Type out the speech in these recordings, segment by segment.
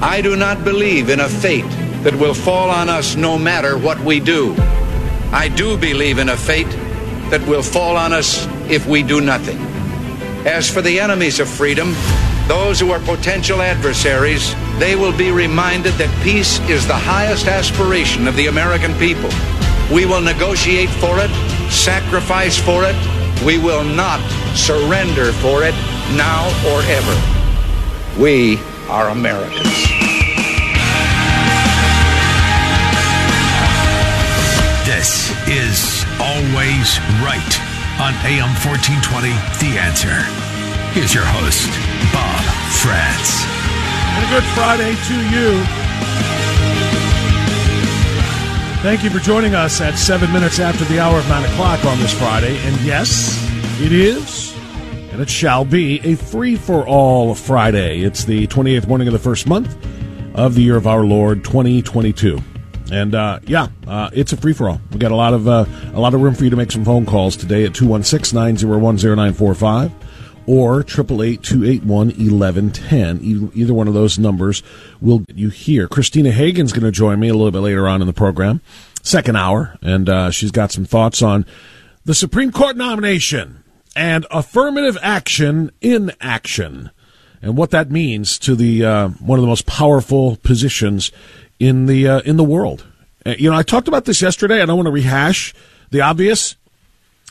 I do not believe in a fate that will fall on us no matter what we do. I do believe in a fate that will fall on us if we do nothing. As for the enemies of freedom, those who are potential adversaries, they will be reminded that peace is the highest aspiration of the American people. We will negotiate for it, sacrifice for it, we will not surrender for it now or ever. We are Americans. This is Always Right on AM 1420, The Answer. Here's your host, Bob Frantz. And a good Friday to you. Thank you for joining us at seven minutes after the hour of nine o'clock on this Friday. And yes, it is, and it shall be, a free for all Friday. It's the 28th morning of the first month of the year of our Lord 2022. And uh, yeah, uh, it's a free for all. We got a lot of uh, a lot of room for you to make some phone calls today at 216-901-0945 or 888-281-1110. Either one of those numbers will get you here. Christina Hagan's going to join me a little bit later on in the program, second hour, and uh, she's got some thoughts on the Supreme Court nomination and affirmative action in action and what that means to the uh, one of the most powerful positions in the uh, in the world. Uh, you know, I talked about this yesterday. I don't want to rehash the obvious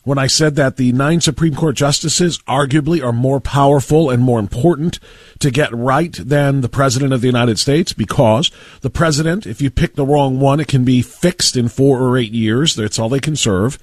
when I said that the nine Supreme Court justices arguably are more powerful and more important to get right than the President of the United States because the President, if you pick the wrong one, it can be fixed in four or eight years. That's all they can serve.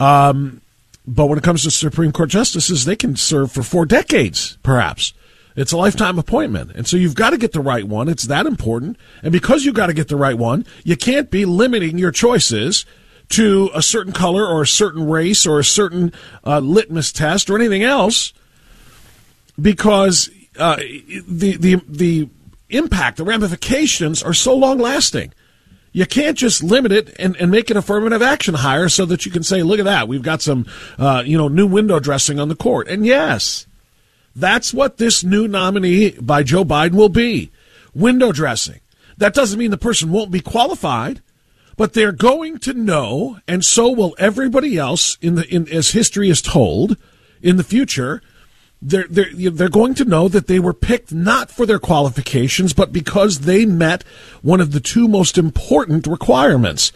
Um, but when it comes to Supreme Court justices, they can serve for four decades, perhaps. It's a lifetime appointment. And so you've got to get the right one. It's that important. And because you've got to get the right one, you can't be limiting your choices to a certain color or a certain race or a certain uh, litmus test or anything else because uh, the, the, the impact, the ramifications are so long lasting. You can't just limit it and, and make an affirmative action hire so that you can say, look at that, we've got some, uh, you know, new window dressing on the court. And yes, that's what this new nominee by Joe Biden will be window dressing. That doesn't mean the person won't be qualified, but they're going to know, and so will everybody else in the in as history is told in the future. They're, they're, they're going to know that they were picked not for their qualifications, but because they met one of the two most important requirements,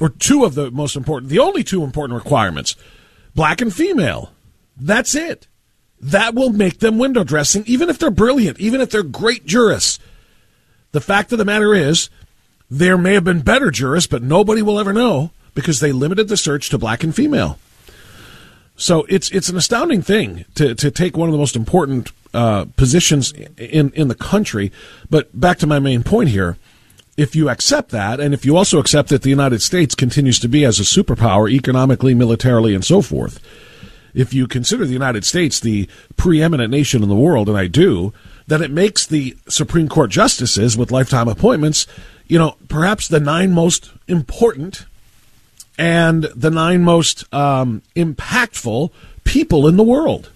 or two of the most important, the only two important requirements black and female. That's it that will make them window dressing, even if they're brilliant, even if they're great jurists. The fact of the matter is, there may have been better jurists, but nobody will ever know because they limited the search to black and female. So it's it's an astounding thing to, to take one of the most important uh, positions in in the country. But back to my main point here: if you accept that, and if you also accept that the United States continues to be as a superpower economically, militarily, and so forth, if you consider the United States the preeminent nation in the world, and I do, then it makes the Supreme Court justices with lifetime appointments, you know, perhaps the nine most important and the nine most um, impactful people in the world.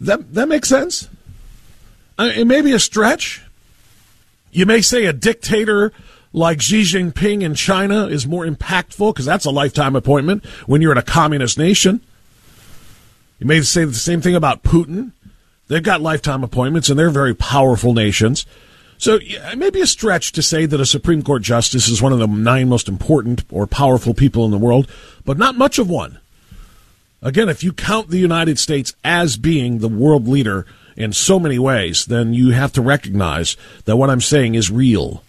That that makes sense. I it may be a stretch. You may say a dictator like Xi Jinping in China is more impactful because that's a lifetime appointment when you're in a communist nation. You may say the same thing about Putin. They've got lifetime appointments, and they're very powerful nations. So it may be a stretch to say that a Supreme Court justice is one of the nine most important or powerful people in the world, but not much of one. Again, if you count the United States as being the world leader in so many ways, then you have to recognize that what I'm saying is real.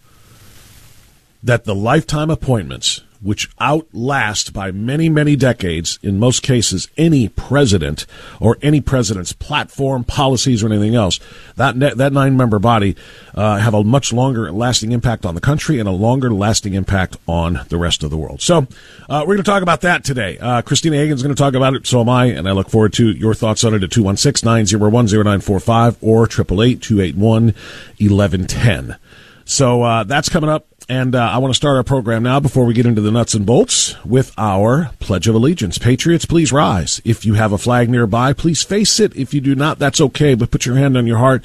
That the lifetime appointments which outlast by many, many decades, in most cases, any president or any president's platform, policies, or anything else. That that nine member body uh, have a much longer lasting impact on the country and a longer lasting impact on the rest of the world. So uh, we're going to talk about that today. Uh, Christina Hagan's going to talk about it. So am I, and I look forward to your thoughts on it at 216-901-0945 or 888-281-1110. So uh, that's coming up. And uh, I want to start our program now before we get into the nuts and bolts with our Pledge of Allegiance. Patriots, please rise. If you have a flag nearby, please face it. If you do not, that's okay, but put your hand on your heart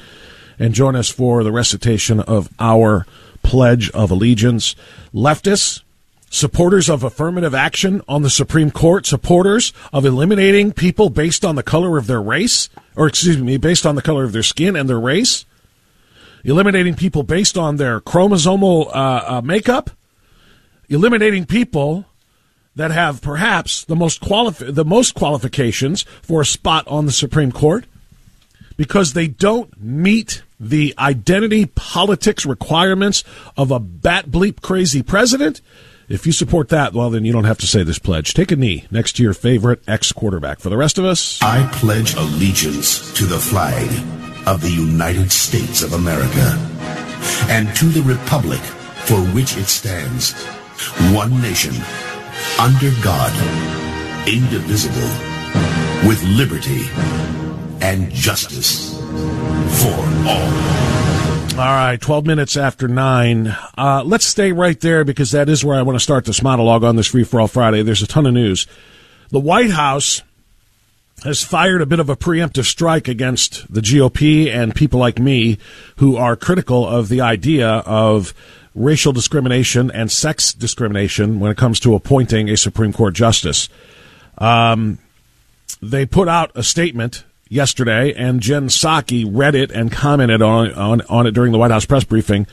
and join us for the recitation of our Pledge of Allegiance. Leftists, supporters of affirmative action on the Supreme Court, supporters of eliminating people based on the color of their race, or excuse me, based on the color of their skin and their race eliminating people based on their chromosomal uh, uh, makeup, eliminating people that have perhaps the most quali- the most qualifications for a spot on the Supreme Court because they don't meet the identity politics requirements of a bat bleep crazy president. If you support that, well, then you don't have to say this pledge. Take a knee next to your favorite ex quarterback. For the rest of us, I pledge allegiance to the flag of the United States of America and to the republic for which it stands, one nation, under God, indivisible, with liberty and justice for all. All right, 12 minutes after 9. Uh, let's stay right there because that is where I want to start this monologue on this Free for All Friday. There's a ton of news. The White House has fired a bit of a preemptive strike against the GOP and people like me who are critical of the idea of racial discrimination and sex discrimination when it comes to appointing a Supreme Court justice. Um, they put out a statement yesterday, and Jen Psaki read it and commented on, on, on it during the White House press briefing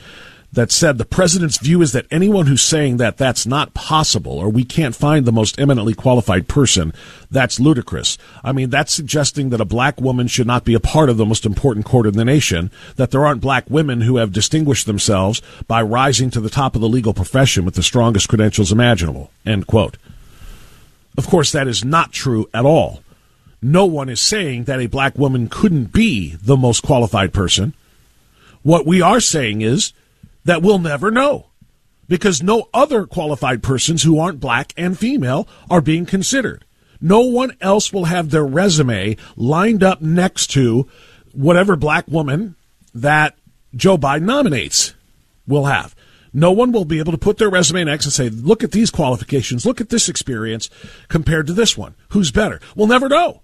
that said the president's view is that anyone who's saying that that's not possible or we can't find the most eminently qualified person, that's ludicrous. I mean, that's suggesting that a black woman should not be a part of the most important court in the nation, that there aren't black women who have distinguished themselves by rising to the top of the legal profession with the strongest credentials imaginable. End quote. Of course, that is not true at all. No one is saying that a black woman couldn't be the most qualified person. What we are saying is that we'll never know because no other qualified persons who aren't black and female are being considered. No one else will have their resume lined up next to whatever black woman that Joe Biden nominates will have. No one will be able to put their resume next and say, look at these qualifications, look at this experience compared to this one. Who's better? We'll never know.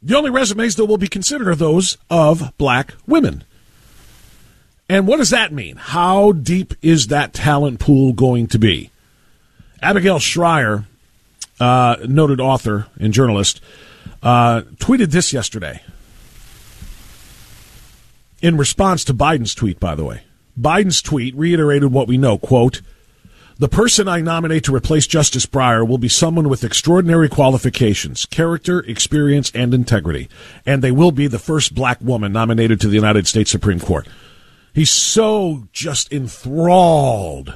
The only resumes that will be considered are those of black women. And what does that mean? How deep is that talent pool going to be? Abigail Shrier, uh, noted author and journalist, uh, tweeted this yesterday in response to Biden's tweet, by the way. Biden's tweet reiterated what we know, quote, the person I nominate to replace Justice Breyer will be someone with extraordinary qualifications, character, experience, and integrity, and they will be the first black woman nominated to the United States Supreme Court. He's so just enthralled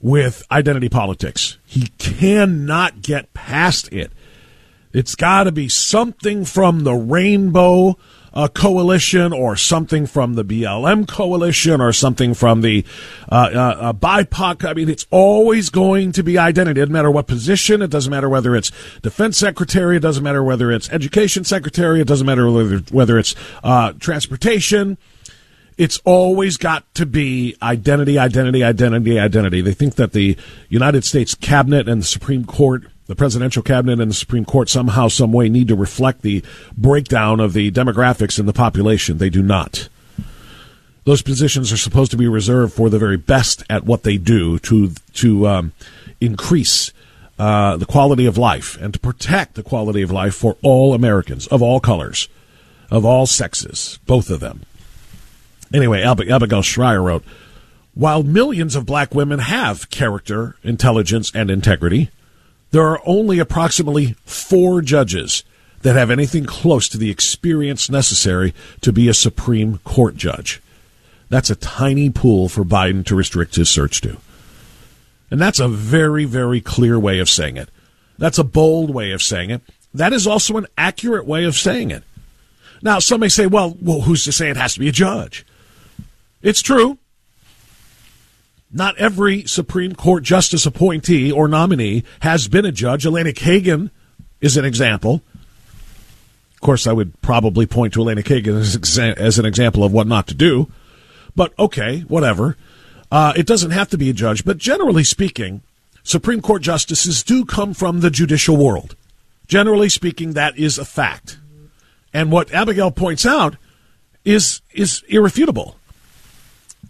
with identity politics. He cannot get past it. It's got to be something from the Rainbow uh, Coalition or something from the BLM Coalition or something from the uh, uh, uh BIPOC. I mean, it's always going to be identity. It doesn't matter what position. It doesn't matter whether it's defense secretary. It doesn't matter whether it's education secretary. It doesn't matter whether, whether it's uh, transportation it's always got to be identity, identity, identity, identity. They think that the United States cabinet and the Supreme Court, the presidential cabinet and the Supreme Court somehow, some way need to reflect the breakdown of the demographics in the population. They do not. Those positions are supposed to be reserved for the very best at what they do to to um, increase uh, the quality of life and to protect the quality of life for all Americans of all colors, of all sexes, both of them. Anyway, Abigail Shrier wrote, while millions of black women have character, intelligence, and integrity, there are only approximately four judges that have anything close to the experience necessary to be a Supreme Court judge. That's a tiny pool for Biden to restrict his search to. And that's a very, very clear way of saying it. That's a bold way of saying it. That is also an accurate way of saying it. Now, some may say, well, well, who's to say it has to be a judge? It's true. Not every Supreme Court justice appointee or nominee has been a judge. Elena Kagan is an example. Of course, I would probably point to Elena Kagan as, as an example of what not to do. But okay, whatever. Uh, it doesn't have to be a judge, but generally speaking, Supreme Court justices do come from the judicial world. Generally speaking, that is a fact. And what Abigail points out is is irrefutable.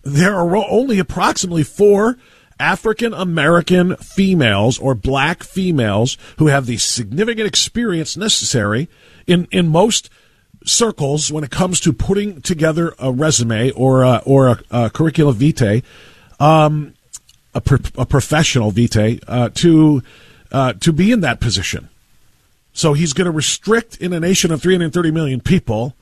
There are only approximately four African American females or black females who have the significant experience necessary in, in most circles when it comes to putting together a resume or a, or a, a curricula vitae, um, a, pro- a, professional vitae, uh, to uh, to be in that position. So he's going to restrict in a nation of 330 million people.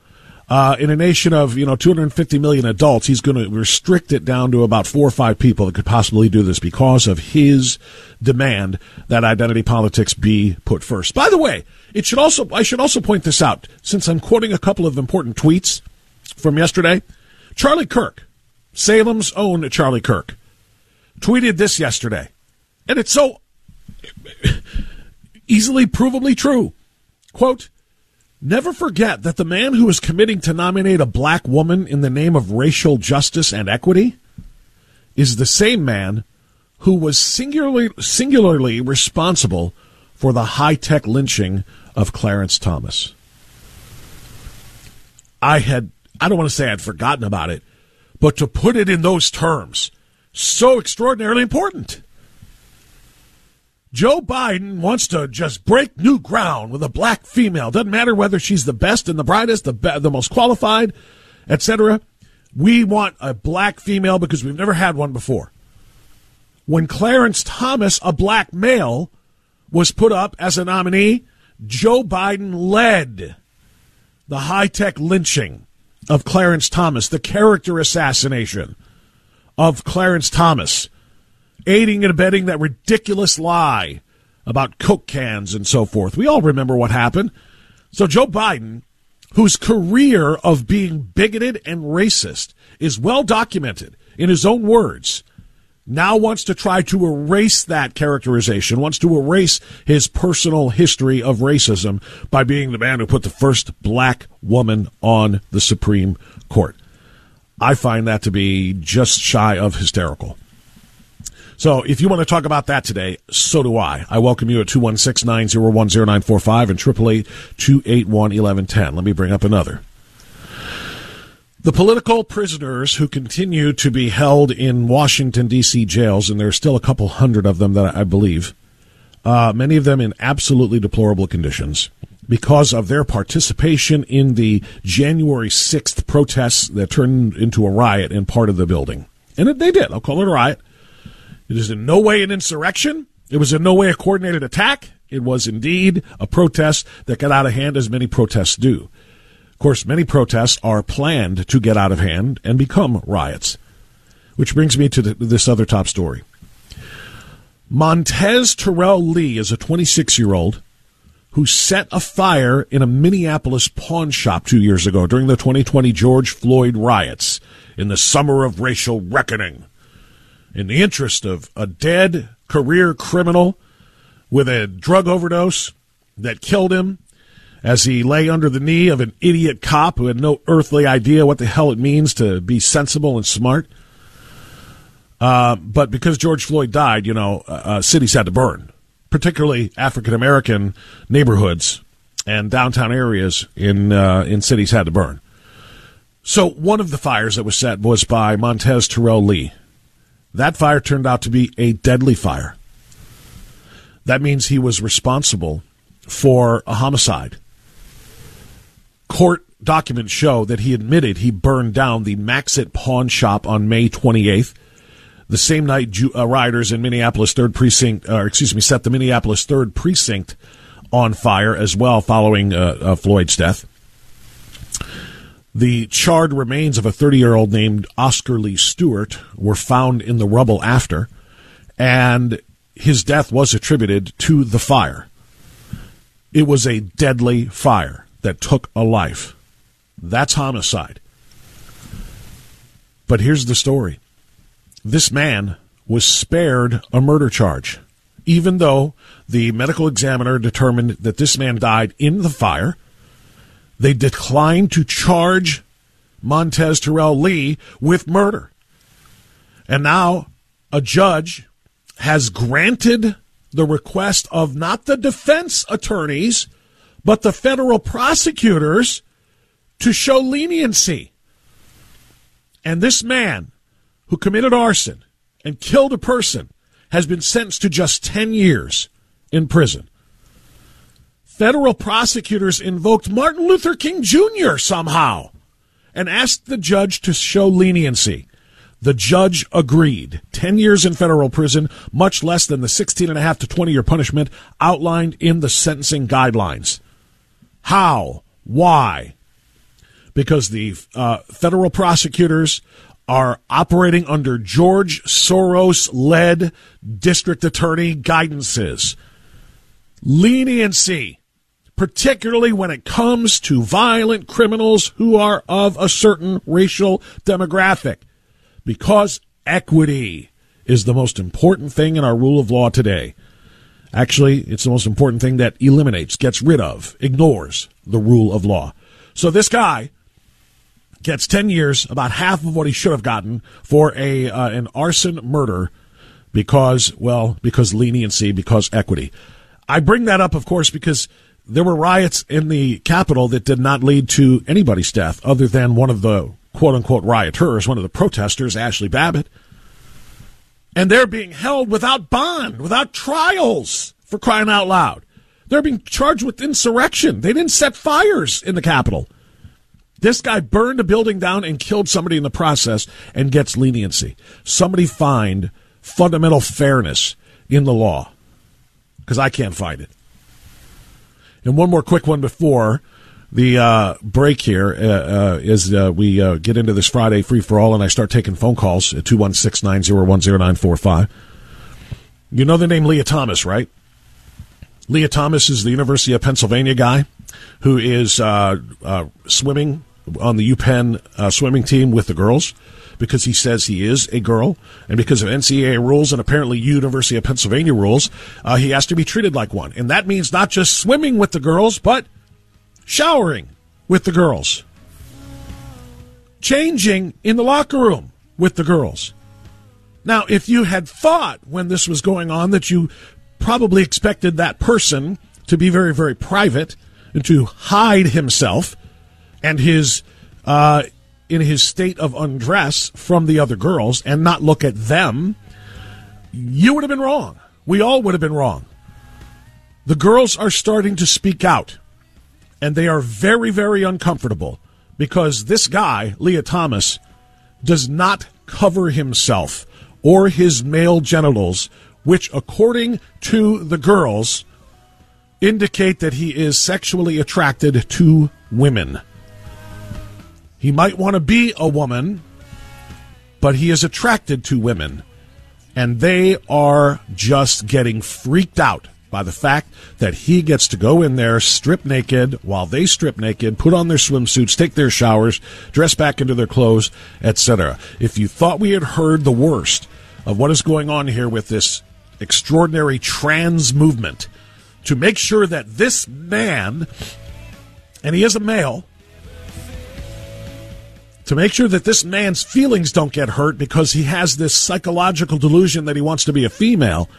Uh, in a nation of you know 250 million adults, he's going to restrict it down to about four or five people that could possibly do this because of his demand that identity politics be put first. By the way, it should also I should also point this out since I'm quoting a couple of important tweets from yesterday. Charlie Kirk, Salem's own Charlie Kirk, tweeted this yesterday, and it's so easily provably true. Quote, Never forget that the man who is committing to nominate a black woman in the name of racial justice and equity is the same man who was singularly, singularly responsible for the high tech lynching of Clarence Thomas. I had, I don't want to say I'd forgotten about it, but to put it in those terms, so extraordinarily important. Joe Biden wants to just break new ground with a black female. Doesn't matter whether she's the best and the brightest, the be- the most qualified, etc. We want a black female because we've never had one before. When Clarence Thomas, a black male, was put up as a nominee, Joe Biden led the high tech lynching of Clarence Thomas, the character assassination of Clarence Thomas, aiding and abetting that ridiculous lie about Coke cans and so forth. We all remember what happened. So Joe Biden, whose career of being bigoted and racist is well documented in his own words, now wants to try to erase that characterization, wants to erase his personal history of racism by being the man who put the first black woman on the Supreme Court. I find that to be just shy of hysterical. So if you want to talk about that today, so do I. I welcome you at 216-901-0945 and 888-281-1110. Let me bring up another. The political prisoners who continue to be held in Washington, D.C. jails, and there are still a couple hundred of them that I believe, uh, many of them in absolutely deplorable conditions because of their participation in the January 6th protests that turned into a riot in part of the building. And they did. I'll call it a riot. It is in no way an insurrection. It was in no way a coordinated attack. It was indeed a protest that got out of hand as many protests do. Of course, many protests are planned to get out of hand and become riots. Which brings me to the, this other top story. Montez Terrell Lee is a 26 year old who set a fire in a Minneapolis pawn shop two years ago during the 2020 George Floyd riots in the summer of racial reckoning. In the interest of a dead career criminal with a drug overdose that killed him as he lay under the knee of an idiot cop who had no earthly idea what the hell it means to be sensible and smart. Uh, but because George Floyd died, you know, uh, uh cities had to burn, particularly African American neighborhoods and downtown areas in uh, in cities had to burn. So one of the fires that was set was by Montez Terrell Lee. That fire turned out to be a deadly fire. that means he was responsible for a homicide. Court documents show that he admitted he burned down the Maxit pawn shop on May 28th. The same night, uh, rioters in Minneapolis third precinct, or excuse me, set the Minneapolis third precinct on fire as well, following uh, uh, Floyd's death. The charred remains of a 30 year old named Oscar Lee Stewart were found in the rubble after, and his death was attributed to the fire. It was a deadly fire that took a life. That's homicide. But here's the story this man was spared a murder charge, even though the medical examiner determined that this man died in the fire. They declined to charge Montez Terrell Lee with murder. And now a judge has granted the request of not the defense attorneys, but the federal prosecutors to show leniency. And this man who committed arson and killed a person has been sentenced to just 10 years in prison. Federal prosecutors invoked Martin Luther King Jr. somehow and asked the judge to show leniency. The judge agreed. 10 years in federal prison, much less than the 16 and a half to 20 year punishment outlined in the sentencing guidelines. How? Why? Because the uh, federal prosecutors are operating under George Soros led district attorney guidances. Leniency, particularly when it comes to violent criminals who are of a certain racial demographic because equity is the most important thing in our rule of law today. Actually, it's the most important thing that eliminates, gets rid of, ignores the rule of law. So this guy gets 10 years, about half of what he should have gotten for a uh, an arson murder because well, because leniency, because equity. I bring that up of course because there were riots in the Capitol that did not lead to anybody's death other than one of the quote unquote rioters, one of the protesters, Ashli Babbitt. And they're being held without bond, without trials, for crying out loud. They're being charged with insurrection. They didn't set fires in the Capitol. This guy burned a building down and killed somebody in the process and gets leniency. Somebody find fundamental fairness in the law because I can't find it. And one more quick one before the uh, break here uh, uh, is uh, we uh, get into this Friday free for all, and I start taking phone calls at 216 901 0945. You know the name Lia Thomas, right? Lia Thomas is the University of Pennsylvania guy who is uh, swimming on the UPenn swimming team with the girls because he says he is a girl, and because of NCAA rules and apparently University of Pennsylvania rules, uh, he has to be treated like one. And that means not just swimming with the girls, but showering with the girls, changing in the locker room with the girls. Now, if you had thought when this was going on that you probably expected that person to be very, very private and to hide himself and his uh, in his state of undress from the other girls and not look at them, you would have been wrong. We all would have been wrong. The girls are starting to speak out and they are very, very uncomfortable because this guy, Lia Thomas, does not cover himself or his male genitals, which, according to the girls, indicate that he is sexually attracted to women. He might want to be a woman, but he is attracted to women. And they are just getting freaked out by the fact that he gets to go in there, strip naked, while they strip naked, put on their swimsuits, take their showers, dress back into their clothes, etc. If you thought we had heard the worst of what is going on here with this extraordinary trans movement, to make sure that this man, and he is a male, to make sure that this man's feelings don't get hurt because he has this psychological delusion that he wants to be a female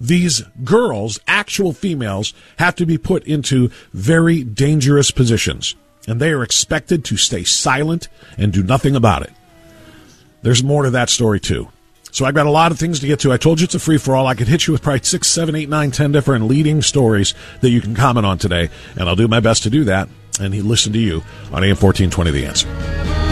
these girls, actual females, have to be put into very dangerous positions. And they are expected to stay silent and do nothing about it. There's more to that story, too. So I've got a lot of things to get to. I told you it's a free for all. I could hit you with probably six, seven, eight, nine, ten different leading stories that you can comment on today, and I'll do my best to do that. And he'll listen to you on AM fourteen twenty. The answer.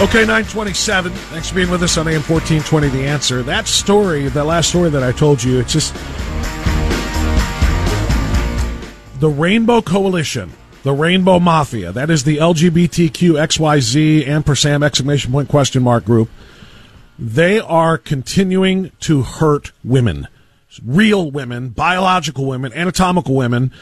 Okay, 927. Thanks for being with us on AM 1420 The Answer. That story, that last story that I told you, it's just the Rainbow Coalition, the Rainbow Mafia. That is the LGBTQ XYZ ampersand exclamation point question mark group. They are continuing to hurt women, real women, biological women, anatomical women,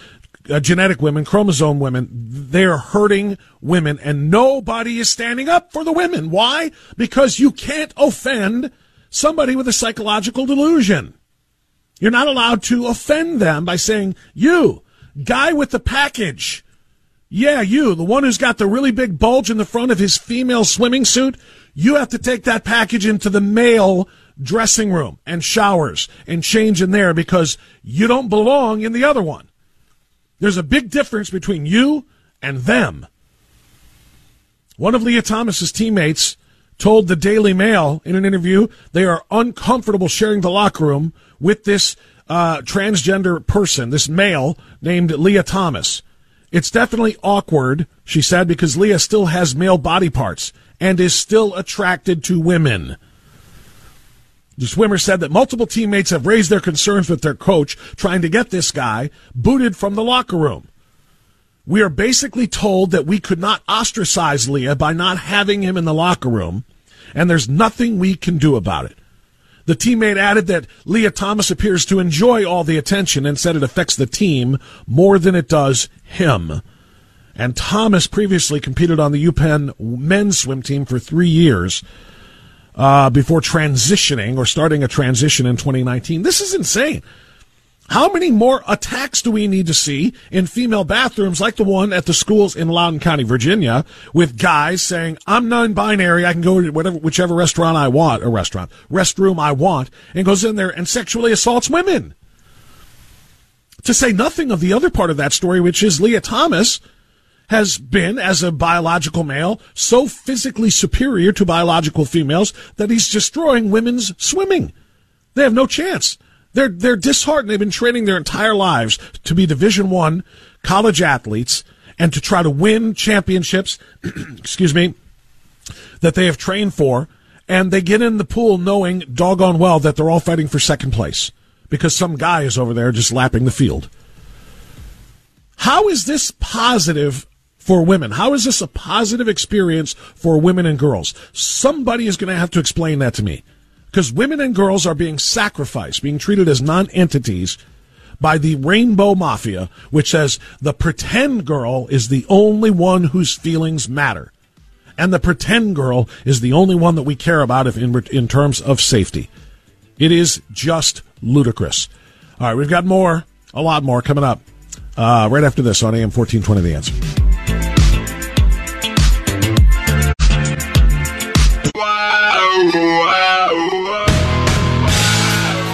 uh, genetic women, chromosome women, they're hurting women and nobody is standing up for the women. Why? Because you can't offend somebody with a psychological delusion. You're not allowed to offend them by saying, you, guy with the package. Yeah, you, the one who's got the really big bulge in the front of his female swimming suit. You have to take that package into the male dressing room and showers and change in there because you don't belong in the other one. There's a big difference between you and them. One of Lia Thomas's teammates told the Daily Mail in an interview they are uncomfortable sharing the locker room with this uh, transgender person, this male named Lia Thomas. It's definitely awkward, she said, because Lia still has male body parts and is still attracted to women. The swimmer said that multiple teammates have raised their concerns with their coach trying to get this guy booted from the locker room. We are basically told that we could not ostracize Lia by not having him in the locker room, and there's nothing we can do about it. The teammate added that Lia Thomas appears to enjoy all the attention and said it affects the team more than it does him. And Thomas previously competed on the UPenn men's swim team for three years uh, before transitioning or starting a transition in 2019. This is insane. How many more attacks do we need to see in female bathrooms like the one at the schools in Loudoun County, Virginia, with guys saying, I'm non-binary, I can go to whatever, whichever restaurant I want, a restaurant, restroom I want, and goes in there and sexually assaults women? To say nothing of the other part of that story, which is Lia Thomas, has been, as a biological male, so physically superior to biological females that he's destroying women's swimming. They have no chance. They're they're disheartened. They've been training their entire lives to be Division One college athletes and to try to win championships. excuse me, that they have trained for, and they get in the pool knowing doggone well that they're all fighting for second place because some guy is over there just lapping the field. How is this positive for women? How is this a positive experience for women and girls? Somebody is going to have to explain that to me. Because women and girls are being sacrificed, being treated as non entities by the Rainbow Mafia, which says the pretend girl is the only one whose feelings matter. And the pretend girl is the only one that we care about if in, in terms of safety. It is just ludicrous. All right, we've got more, a lot more coming up uh, right after this on AM 1420 The Answer.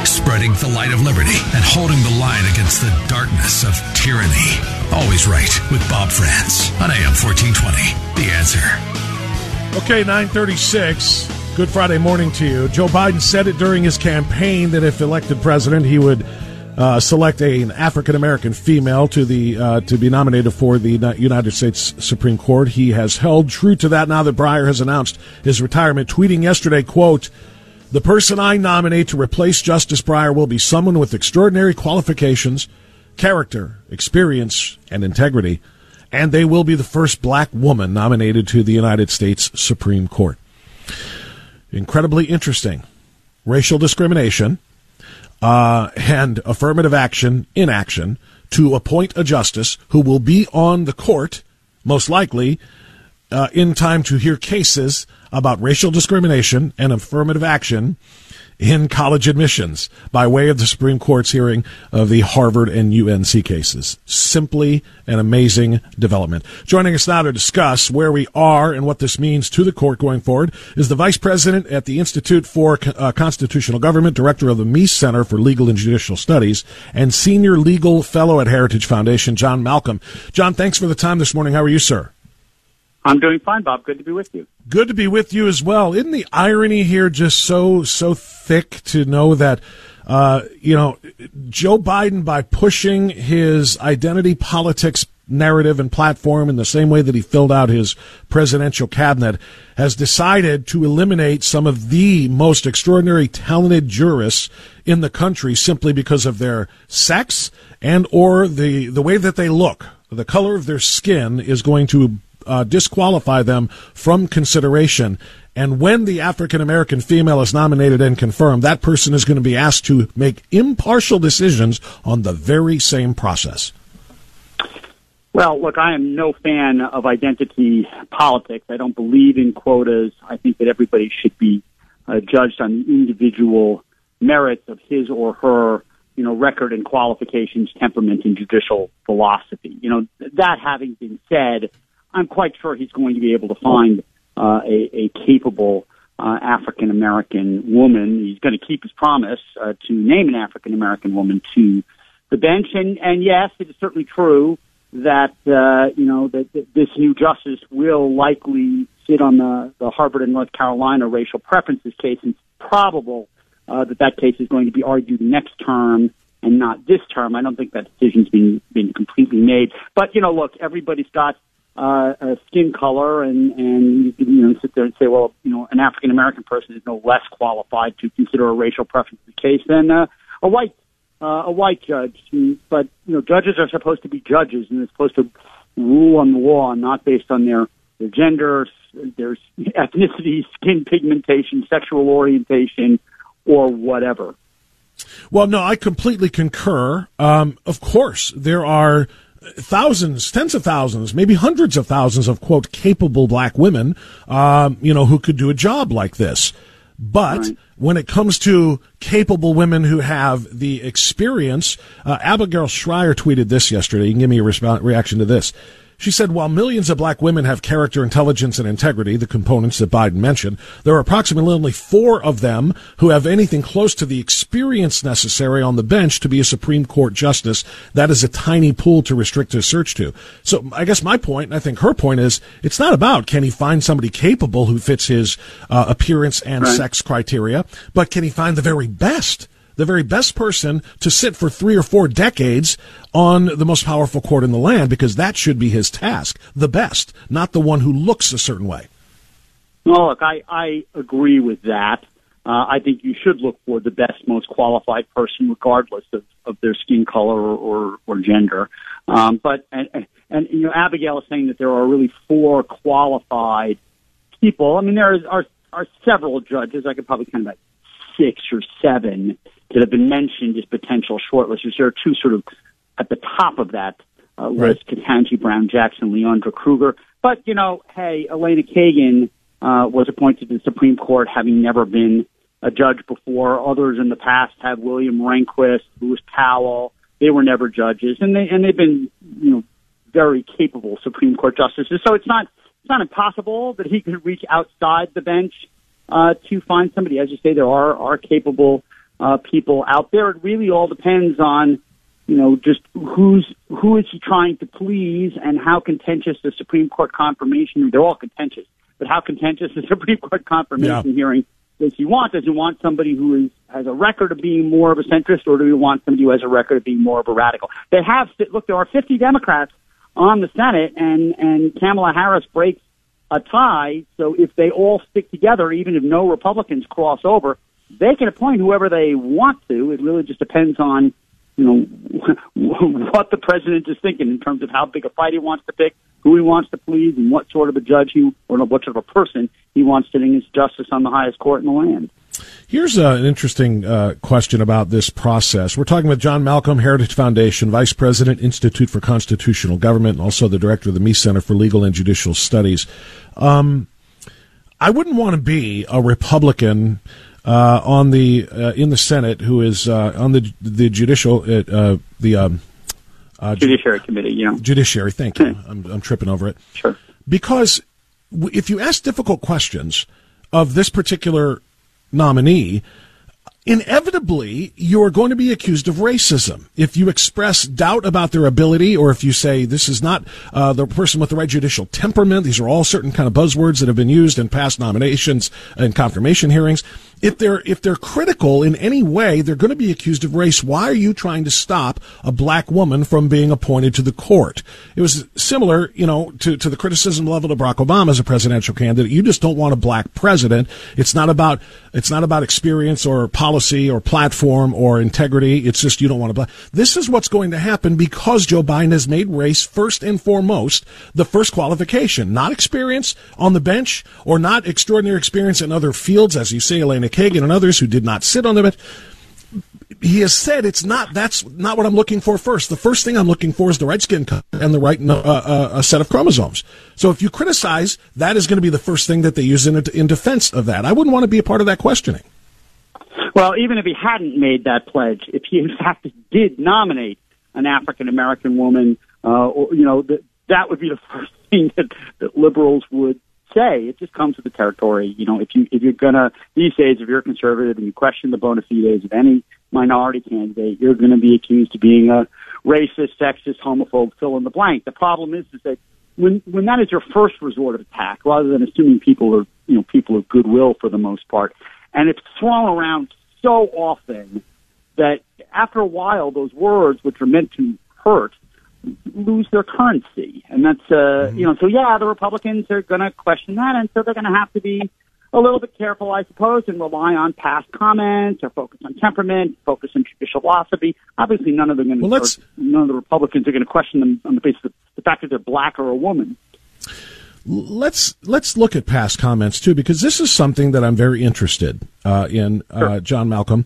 Spreading the light of liberty and holding the line against the darkness of tyranny. Always right with Bob Frantz on AM 1420. The answer. Okay, 936. Good Friday morning to you. Joe Biden said it during his campaign that if elected president, he would uh, select a, an African American female to the uh, to be nominated for the United States Supreme Court. He has held true to that now that Breyer has announced his retirement, tweeting yesterday, "quote." The person I nominate to replace Justice Breyer will be someone with extraordinary qualifications, character, experience, and integrity, and they will be the first black woman nominated to the United States Supreme Court. Incredibly interesting. Racial discrimination uh, and affirmative action, in action to appoint a justice who will be on the court, most likely, uh, in time to hear cases about racial discrimination and affirmative action in college admissions by way of the Supreme Court's hearing of the Harvard and UNC cases. Simply an amazing development. Joining us now to discuss where we are and what this means to the court going forward is the Vice President at the Institute for uh, Constitutional Government, Director of the Meese Center for Legal and Judicial Studies, and Senior Legal Fellow at Heritage Foundation, John Malcolm. John, thanks for the time this morning. How are you, sir? I'm doing fine, Bob. Good to be with you. Good to be with you as well. Isn't the irony here just so so thick to know that uh, you know Joe Biden by pushing his identity politics narrative and platform in the same way that he filled out his presidential cabinet has decided to eliminate some of the most extraordinary talented jurists in the country simply because of their sex and or the the way that they look the color of their skin is going to uh, disqualify them from consideration. And when the African American female is nominated and confirmed, that person is going to be asked to make impartial decisions on the very same process. Well, look, I am no fan of identity politics. I don't believe in quotas. I think that everybody should be uh, judged on the individual merits of his or her, you know, record and qualifications, temperament, and judicial philosophy. You know, that having been said, I'm quite sure he's going to be able to find uh, a, a capable uh, African American woman. He's going to keep his promise uh, to name an African American woman to the bench. And, and yes, it is certainly true that uh, you know that, that this new justice will likely sit on the, the Harvard and North Carolina racial preferences case, and it's probable uh, that that case is going to be argued next term and not this term. I don't think that decision's been been completely made. But you know, look, everybody's got uh, a skin color, and and you can you know sit there and say, well, you know, an African American person is no less qualified to consider a racial preference case than uh, a white uh, a white judge. But you know, judges are supposed to be judges, and they're supposed to rule on the law, not based on their their gender, their ethnicity, skin pigmentation, sexual orientation, or whatever. Well, no, I completely concur. Um, of course, there are thousands, tens of thousands, maybe hundreds of thousands of quote capable black women, um, you know, who could do a job like this. But right. when it comes to capable women who have the experience, uh, Abigail Shrier tweeted this yesterday. You can give me a resp- reaction to this. She said, while millions of black women have character, intelligence, and integrity, the components that Biden mentioned, there are approximately only four of them who have anything close to the experience necessary on the bench to be a Supreme Court justice. That is a tiny pool to restrict his search to. So I guess my point, and I think her point is, it's not about can he find somebody capable who fits his uh, appearance and right. sex criteria, but can he find the very best? The very best person to sit for three or four decades on the most powerful court in the land because that should be his task. The best, not the one who looks a certain way. Well, look, I, I agree with that. Uh, I think you should look for the best, most qualified person, regardless of, of their skin color or, or, or gender. Um, but and, and you know, Abigail is saying that there are really four qualified people. I mean, there are are several judges. I could probably count about six or seven that have been mentioned as potential shortlisters. There are two sort of at the top of that uh, list: right. Ketanji Brown Jackson, Leondra Kruger. But you know, hey, Elena Kagan uh, was appointed to the Supreme Court, having never been a judge before. Others in the past have William Rehnquist, Lewis Powell. They were never judges, and they and they've been you know very capable Supreme Court justices. So it's not it's not impossible that he could reach outside the bench uh, to find somebody. As you say, there are are capable uh, people out there. It really all depends on, you know, just who's who is he trying to please and how contentious the Supreme Court confirmation. They're all contentious, but how contentious the Supreme Court confirmation yeah. hearing does he want? Does he want somebody who is has a record of being more of a centrist, or do he want somebody who has a record of being more of a radical? They have look. There are 50 Democrats on the Senate, and and Kamala Harris breaks a tie. So if they all stick together, even if no Republicans cross over, they can appoint whoever they want to. It really just depends on, you know, what the president is thinking in terms of how big a fight he wants to pick, who he wants to please, and what sort of a judge he, or what sort of a person he wants sitting as justice on the highest court in the land. Here's uh, an interesting uh, question about this process. We're talking with John Malcolm, Heritage Foundation, Vice President, Institute for Constitutional Government, and also the Director of the Meese Center for Legal and Judicial Studies. Um, I wouldn't want to be a Republican uh, on the uh, in the Senate who is uh, on the the judicial uh, the um, Judiciary Committee. You know, Judiciary. Thank you. I'm, I'm tripping over it. Sure. Because if you ask difficult questions of this particular nominee, inevitably you are going to be accused of racism if you express doubt about their ability or if you say this is not uh, the person with the right judicial temperament these are all certain kind of buzzwords that have been used in past nominations and confirmation hearings if they're if they're critical in any way, they're going to be accused of race. Why are you trying to stop a black woman from being appointed to the court? It was similar, you know, to, to the criticism level of Barack Obama as a presidential candidate. You just don't want a black president. It's not about it's not about experience or policy or platform or integrity. It's just you don't want a black. This is what's going to happen because Joe Biden has made race first and foremost the first qualification, not experience on the bench or not extraordinary experience in other fields, as you say, Elena Kagan and others who did not sit on the bench. He has said it's not. That's not what I'm looking for first. The first thing I'm looking for is the right skin color and the right uh, uh, set of chromosomes. So if you criticize, that is going to be the first thing that they use in, in defense of that. I wouldn't want to be a part of that questioning. Well, even if he hadn't made that pledge, if he in fact did nominate an African American woman, uh, or, you know, that that would be the first thing that, that liberals would say. It just comes with the territory. You know, if you if you're gonna these days, if you're a conservative and you question the bona fides of any minority candidate, you're going to be accused of being a racist, sexist, homophobe, fill in the blank. The problem is, is that when when that is your first resort of attack, rather than assuming people are you know people of goodwill for the most part, and it's thrown around so often that after a while, those words, which are meant to hurt, lose their currency. And that's, uh, mm-hmm. you know, so yeah, the Republicans are going to question that. And so they're going to have to be a little bit careful, I suppose, and rely on past comments or focus on temperament, focus on judicial philosophy. Obviously, none of them going to, none of the Republicans are going to question them on the basis of the fact that they're black or a woman. Let's let's look at past comments too, because this is something that I'm very interested uh, in. Uh, sure. John Malcolm,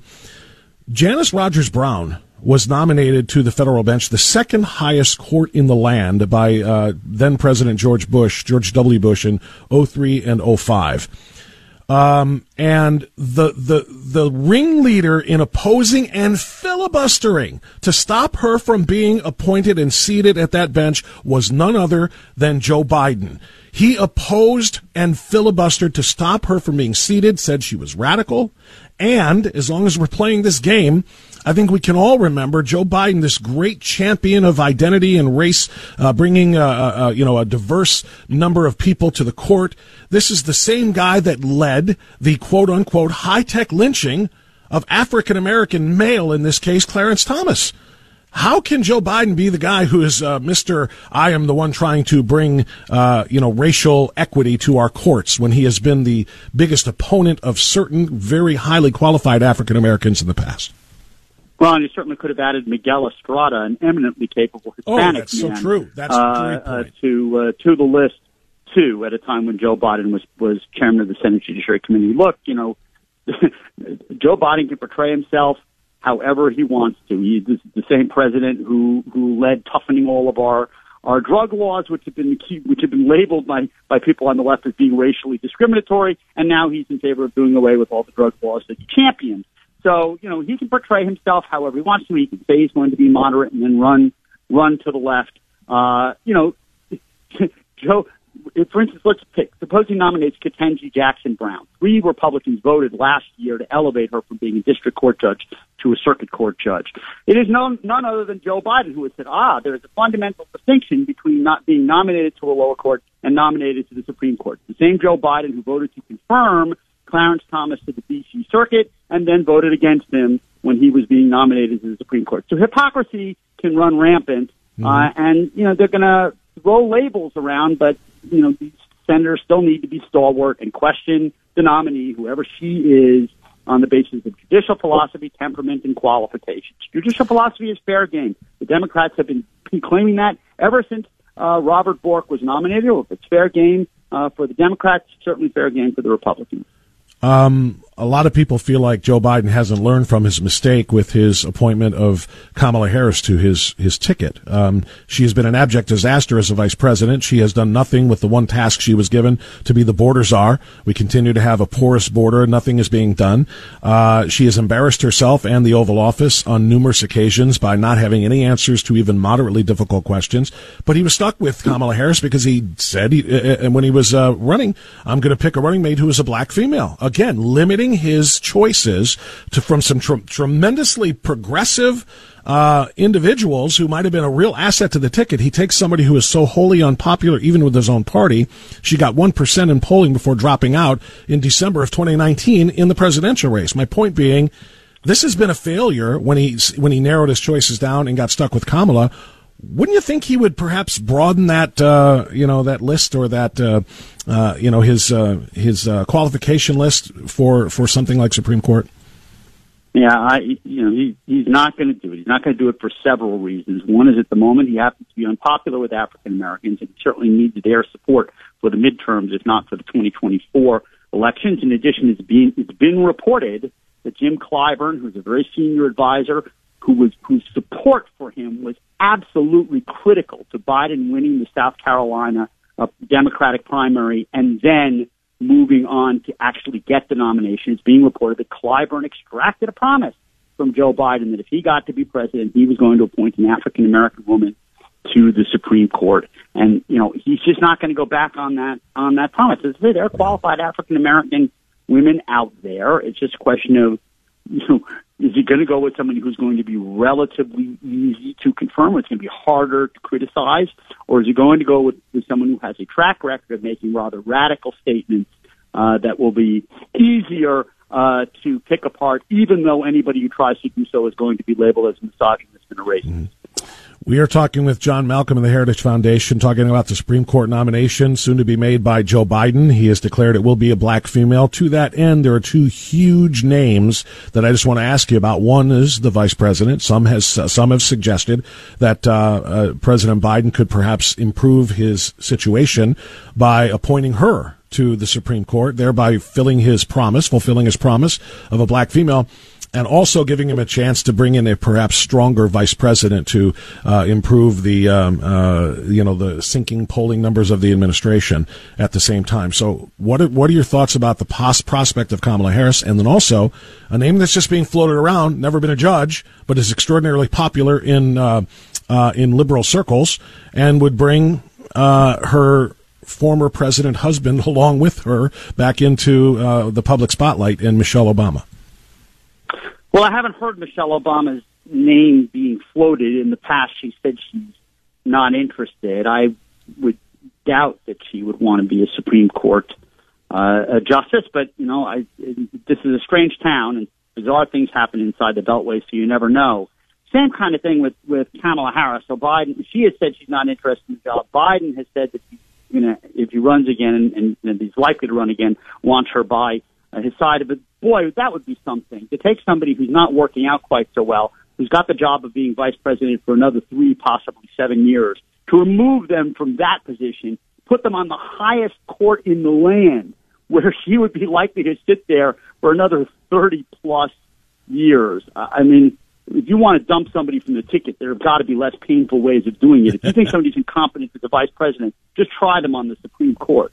Janice Rogers Brown was nominated to the federal bench, the second highest court in the land by uh, then President George Bush, George W. Bush in 03 and 05. Um, and the, the, the ringleader in opposing and filibustering to stop her from being appointed and seated at that bench was none other than Joe Biden. He opposed and filibustered to stop her from being seated, said she was radical. And as long as we're playing this game, I think we can all remember Joe Biden, this great champion of identity and race, uh, bringing uh, uh, uh, you know a diverse number of people to the court. This is the same guy that led the quote unquote high tech lynching of African American male, in this case, Clarence Thomas. How can Joe Biden be the guy who is uh, Mr. I am the one trying to bring, uh, you know, racial equity to our courts when he has been the biggest opponent of certain very highly qualified African Americans in the past? Well, and he certainly could have added Miguel Estrada, an eminently capable oh, Hispanic oh, that's man, so true. That's uh, uh, to uh, to the list too. At a time when Joe Biden was was chairman of the Senate Judiciary Committee. Look, you know, Joe Biden can portray himself however he wants to. He's the same president who who led toughening all of our our drug laws, which have been which have been labeled by by people on the left as being racially discriminatory, and now he's in favor of doing away with all the drug laws that he championed. So, you know, he can portray himself however he wants to. He can say he's going to be moderate and then run, run to the left. Uh, you know, Joe, for instance, let's pick, suppose he nominates Ketanji Jackson Brown. Three Republicans voted last year to elevate her from being a district court judge to a circuit court judge. It is known, none other than Joe Biden who has said, ah, there is a fundamental distinction between not being nominated to a lower court and nominated to the Supreme Court. The same Joe Biden who voted to confirm Clarence Thomas to the D.C. Circuit and then voted against him when he was being nominated to the Supreme Court. So hypocrisy can run rampant, mm-hmm. uh, and you know they're going to throw labels around, but you know these senators still need to be stalwart and question the nominee, whoever she is, on the basis of judicial philosophy, temperament, and qualifications. Judicial philosophy is fair game. The Democrats have been, claiming that ever since uh, Robert Bork was nominated. Well, if it's fair game uh, for the Democrats, certainly fair game for the Republicans. Um, a lot of people feel like Joe Biden hasn't learned from his mistake with his appointment of Kamala Harris to his his ticket. Um, she has been an abject disaster as a vice president. She has done nothing with the one task she was given to be the border czar. We continue to have a porous border. Nothing is being done. Uh, she has embarrassed herself and the Oval Office on numerous occasions by not having any answers to even moderately difficult questions. But he was stuck with Kamala Harris because he said, he, uh, uh when he was uh, running, I'm going to pick a running mate who is a black female. Again, limiting his choices to from some tr- tremendously progressive uh, individuals who might have been a real asset to the ticket. He takes somebody who is so wholly unpopular, even with his own party. She got 1% in polling before dropping out in December of 2019 in the presidential race. My point being, this has been a failure when he, when he narrowed his choices down and got stuck with Kamala. Wouldn't you think he would perhaps broaden that, uh, you know, that list or that, uh, uh, you know, his uh, his uh, qualification list for for something like Supreme Court? Yeah, I, you know, he he's not going to do it. He's not going to do it for several reasons. One is at the moment he happens to be unpopular with African Americans and certainly needs their support for the midterms, if not for the 2024 elections. In addition, it's been it's been reported that Jim Clyburn, who's a very senior advisor, who was whose support for him was absolutely critical to Biden winning the South Carolina uh, Democratic primary and then moving on to actually get the nomination. It's being reported that Clyburn extracted a promise from Joe Biden that if he got to be president, he was going to appoint an African American woman to the Supreme Court. And, you know, he's just not going to go back on that, on that promise. There are qualified African American women out there. It's just a question of, you know, is he going to go with somebody who's going to be relatively easy to confirm, it's going to be harder to criticize, or is he going to go with, with someone who has a track record of making rather radical statements uh, that will be easier uh, to pick apart, even though anybody who tries to do so is going to be labeled as misogynist and a racist? Mm-hmm. We are talking with John Malcolm of the Heritage Foundation, talking about the Supreme Court nomination soon to be made by Joe Biden. He has declared it will be a black female. To that end, there are two huge names that I just want to ask you about. One is the vice president. Some has uh, some have suggested that uh, uh, President Biden could perhaps improve his situation by appointing her to the Supreme Court, thereby filling his promise, fulfilling his promise of a black female and also giving him a chance to bring in a perhaps stronger vice president to uh, improve the um, uh, you know the sinking polling numbers of the administration at the same time. So, what are, what are your thoughts about the pos- prospect of Kamala Harris, and then also a name that's just being floated around, never been a judge, but is extraordinarily popular in uh, uh in liberal circles, and would bring uh, her former president husband along with her back into uh, the public spotlight in Michelle Obama. Well, I haven't heard Michelle Obama's name being floated. In the past, she said she's not interested. I would doubt that she would want to be a Supreme Court uh, a justice, but you know, I, this is a strange town, and bizarre things happen inside the Beltway, so you never know. Same kind of thing with with Kamala Harris. So Biden, she has said she's not interested in the job. Biden has said that he's gonna, if he runs again, and, and, and he's likely to run again, wants her by uh, his side of it. Boy, that would be something to take somebody who's not working out quite so well, who's got the job of being vice president for another three, possibly seven years, to remove them from that position, put them on the highest court in the land, where she would be likely to sit there for another 30 plus years. I mean, if you want to dump somebody from the ticket, there have got to be less painful ways of doing it. If you think somebody's incompetent as a vice president, just try them on the Supreme Court.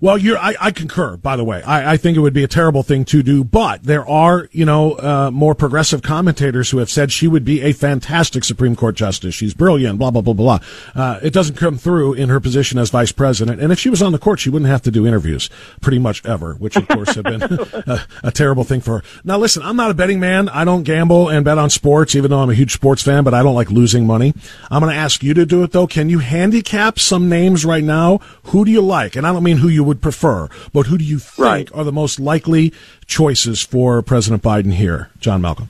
Well, you're, I, I concur, by the way. I, I, think it would be a terrible thing to do, but there are, you know, uh, more progressive commentators who have said she would be a fantastic Supreme Court justice. She's brilliant, blah, blah, blah, blah. Uh, it doesn't come through in her position as vice president. And if she was on the court, she wouldn't have to do interviews pretty much ever, which of course have been a, a, terrible thing for her. Now, listen, I'm not a betting man. I don't gamble and bet on sports, even though I'm a huge sports fan, but I don't like losing money. I'm going to ask you to do it though. Can you handicap some names right now? Who do you like? And I don't mean who you would prefer, but who do you think right. are the most likely choices for President Biden here, John Malcolm?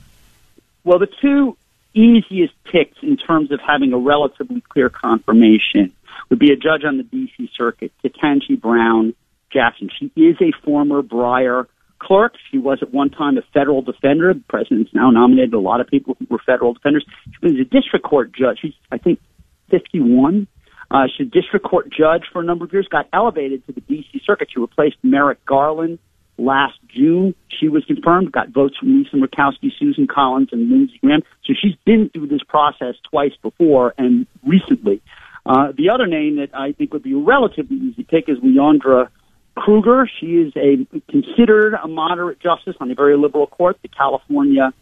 Well, the two easiest picks in terms of having a relatively clear confirmation would be a judge on the D.C. Circuit, Ketanji Brown Jackson. She is a former Breyer clerk. She was at one time a federal defender. The president's now nominated a lot of people who were federal defenders. She was a district court judge. She's, I think, 51 uh, she's a district court judge for a number of years, got elevated to the D.C. Circuit. She replaced Merrick Garland last June. She was confirmed, got votes from Lisa Murkowski, Susan Collins, and Lindsey Graham. So she's been through this process twice before and recently. Uh, the other name that I think would be relatively easy pick is Leondra Kruger. She is a considered a moderate justice on a very liberal court, the California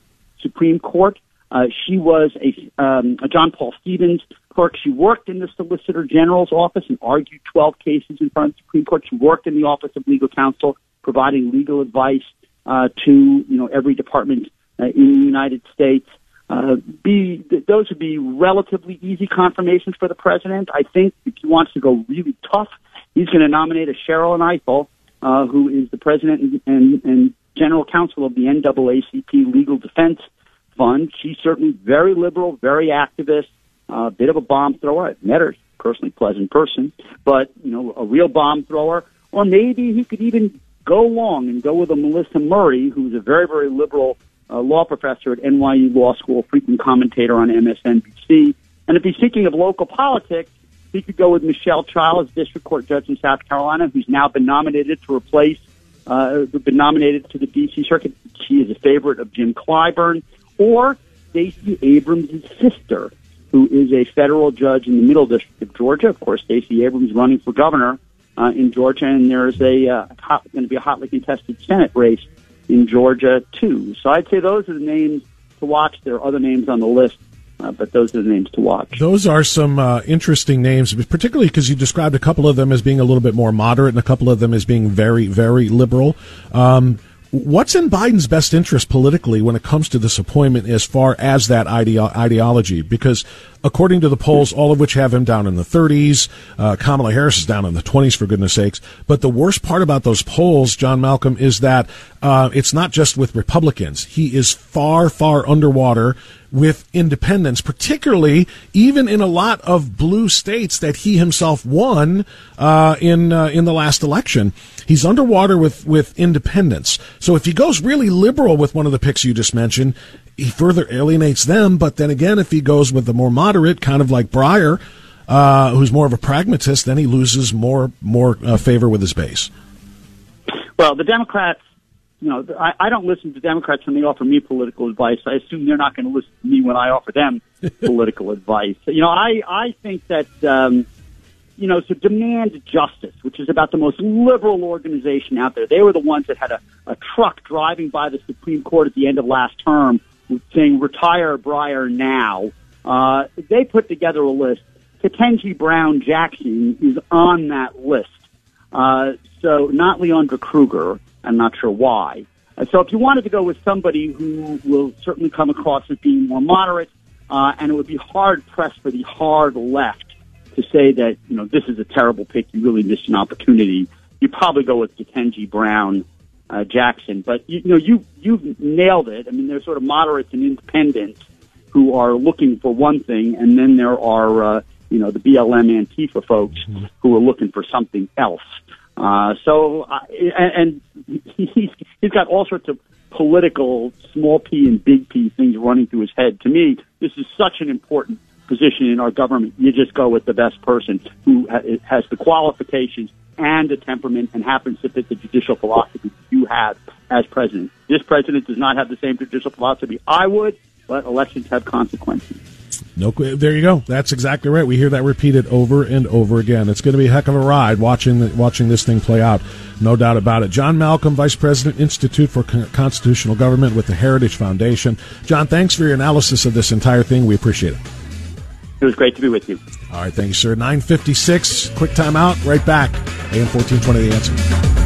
Supreme Court. Uh, she was a, um, a John Paul Stevens clerk. She worked in the Solicitor General's office and argued 12 cases in front of the Supreme Court. She worked in the Office of Legal Counsel, providing legal advice uh, to you know every department uh, in the United States. Uh, be those would be relatively easy confirmations for the president. I think if he wants to go really tough, he's going to nominate a Sherrilyn Ifill, uh, who is the president and, and, and general counsel of the NAACP Legal Defense Fund. She's certainly very liberal, very activist, a uh, bit of a bomb thrower. I've met her, personally pleasant person, but you know, a real bomb thrower. Or maybe he could even go long and go with a Melissa Murray, who's a very, very liberal uh, law professor at NYU Law School, frequent commentator on MSNBC. And if he's thinking of local politics, he could go with Michelle Childs, district court judge in South Carolina, who's now been nominated to replace, uh, been nominated to the D.C. Circuit. She is a favorite of Jim Clyburn, or Stacey Abrams' sister, who is a federal judge in the Middle District of Georgia. Of course, Stacey Abrams running for governor uh, in Georgia, and there's a uh, going to be a hotly contested Senate race in Georgia too. So I'd say those are the names to watch. There are other names on the list uh, but those are the names to watch. Those are some uh, interesting names, particularly because you described a couple of them as being a little bit more moderate and a couple of them as being very, very liberal. Um, What's in Biden's best interest politically when it comes to this appointment as far as that ideo- ideology? Because according to the polls, all of which have him down in the 30s, uh, Kamala Harris is down in the 20s, for goodness sakes. But the worst part about those polls, John Malcolm, is that uh, it's not just with Republicans. He is far, far underwater with independents, particularly even in a lot of blue states that he himself won uh, in uh, in the last election. He's underwater with with independents. So if he goes really liberal with one of the picks you just mentioned, he further alienates them. But then again, if he goes with the more moderate, kind of like Breyer, uh, who's more of a pragmatist, then he loses more more uh, favor with his base. Well, the Democrats you know, I, I don't listen to Democrats when they offer me political advice. I assume they're not going to listen to me when I offer them political advice. You know, I I think that um, you know, so demand justice, which is about the most liberal organization out there. They were the ones that had a, a truck driving by the Supreme Court at the end of last term saying "Retire Breyer now." Uh, they put together a list. Ketanji Brown Jackson is on that list. Uh, so not Leondra Kruger. I'm not sure why. Uh, so if you wanted to go with somebody who will certainly come across as being more moderate, uh, and it would be hard pressed for the hard left to say that you know this is a terrible pick, you really missed an opportunity. You probably go with Ketanji Brown uh, Jackson, but you, you know you you've nailed it. I mean, there's sort of moderates and independents who are looking for one thing, and then there are uh, you know the BLM Antifa folks mm-hmm. who are looking for something else. Uh, so, uh, and, and he's, he's got all sorts of political small p and big p things running through his head. To me, this is such an important position in our government. You just go with the best person who has the qualifications and the temperament and happens to fit the judicial philosophy you have as president. This president does not have the same judicial philosophy I would, but elections have consequences. No, there you go. That's exactly right. We hear that repeated over and over again. It's going to be a heck of a ride watching watching this thing play out. No doubt about it. John Malcolm, Vice President, Institute for Constitutional Government with the Heritage Foundation. John, thanks for your analysis of this entire thing. We appreciate it. It was great to be with you. All right, thank you, sir. 956, quick time out, right back. AM 1420, The Answer.